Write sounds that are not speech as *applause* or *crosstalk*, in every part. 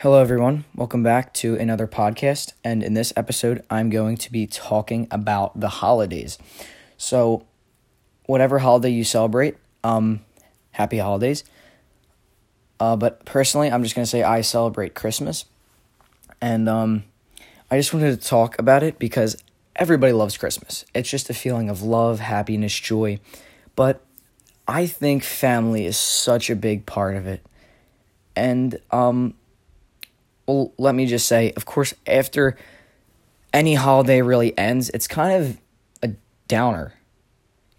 Hello, everyone. Welcome back to another podcast. And in this episode, I'm going to be talking about the holidays. So, whatever holiday you celebrate, um, happy holidays. Uh, but personally, I'm just going to say I celebrate Christmas. And um, I just wanted to talk about it because everybody loves Christmas. It's just a feeling of love, happiness, joy. But I think family is such a big part of it. And um, well, let me just say, of course, after any holiday really ends, it's kind of a downer.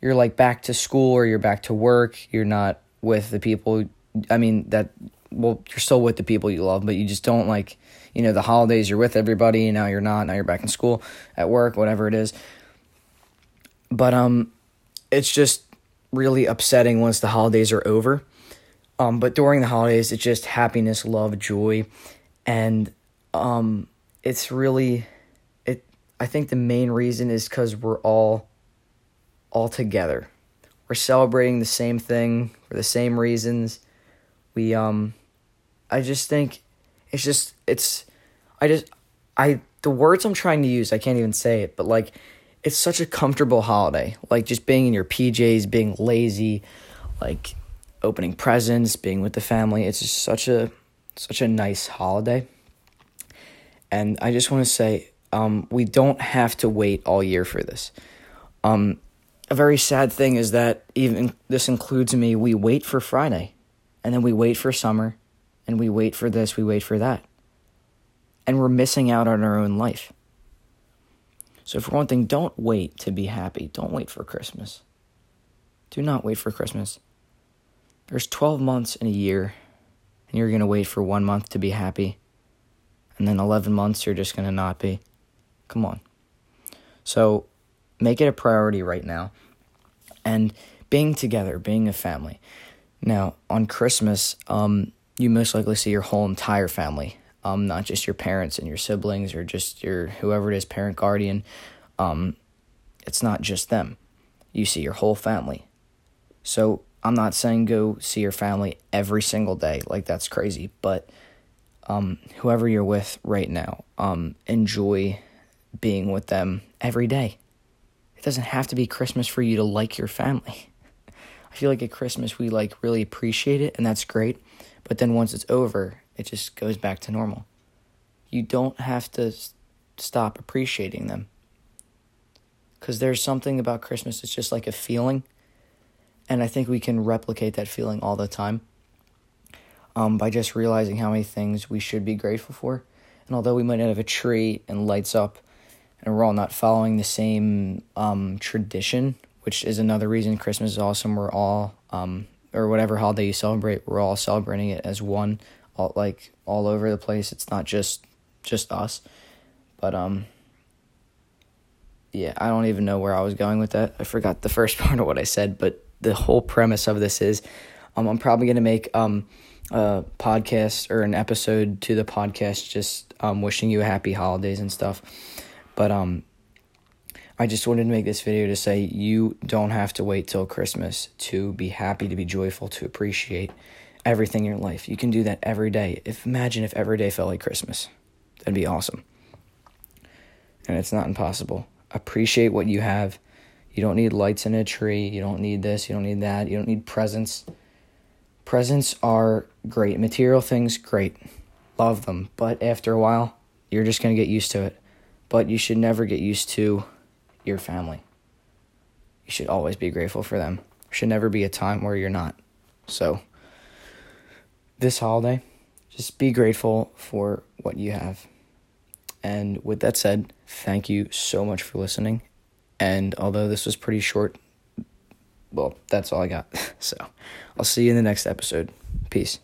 You're like back to school or you're back to work. You're not with the people. I mean, that, well, you're still with the people you love, but you just don't like, you know, the holidays, you're with everybody, now you're not. Now you're back in school, at work, whatever it is. But, um, it's just really upsetting once the holidays are over. Um, but during the holidays, it's just happiness, love, joy and um, it's really it. I think the main reason is because we're all all together. We're celebrating the same thing for the same reasons. We um, I just think it's just it's I just I the words I'm trying to use I can't even say it, but like it's such a comfortable holiday. Like just being in your PJs, being lazy, like opening presents, being with the family. It's just such a such a nice holiday. And I just want to say, um, we don't have to wait all year for this. Um, a very sad thing is that even this includes me. We wait for Friday, and then we wait for summer, and we wait for this, we wait for that, and we're missing out on our own life. So, for one thing, don't wait to be happy. Don't wait for Christmas. Do not wait for Christmas. There's 12 months in a year and you're going to wait for one month to be happy, and then 11 months you're just going to not be. Come on. So make it a priority right now. And being together, being a family. Now, on Christmas, um, you most likely see your whole entire family, um, not just your parents and your siblings or just your whoever it is, parent, guardian. Um, it's not just them. You see your whole family. So I'm not saying go see your family every single day, like that's crazy, but um, whoever you're with right now, um, enjoy being with them every day. It doesn't have to be Christmas for you to like your family. *laughs* I feel like at Christmas we like really appreciate it, and that's great. But then once it's over, it just goes back to normal. You don't have to stop appreciating them. Because there's something about Christmas, it's just like a feeling and I think we can replicate that feeling all the time um, by just realizing how many things we should be grateful for. And although we might not have a tree and lights up, and we're all not following the same um, tradition, which is another reason Christmas is awesome. We're all, um, or whatever holiday you celebrate, we're all celebrating it as one, all like all over the place. It's not just just us, but um, yeah, I don't even know where I was going with that. I forgot the first *laughs* part of what I said, but the whole premise of this is um, I'm probably going to make um, a podcast or an episode to the podcast just um, wishing you a happy holidays and stuff. But um, I just wanted to make this video to say you don't have to wait till Christmas to be happy, to be joyful, to appreciate everything in your life. You can do that every day. If imagine if every day felt like Christmas. That'd be awesome. And it's not impossible. Appreciate what you have you don't need lights in a tree. You don't need this. You don't need that. You don't need presents. Presents are great. Material things, great. Love them. But after a while, you're just going to get used to it. But you should never get used to your family. You should always be grateful for them. There should never be a time where you're not. So, this holiday, just be grateful for what you have. And with that said, thank you so much for listening and although this was pretty short, well, that's all I got. *laughs* So I'll see you in the next episode. Peace.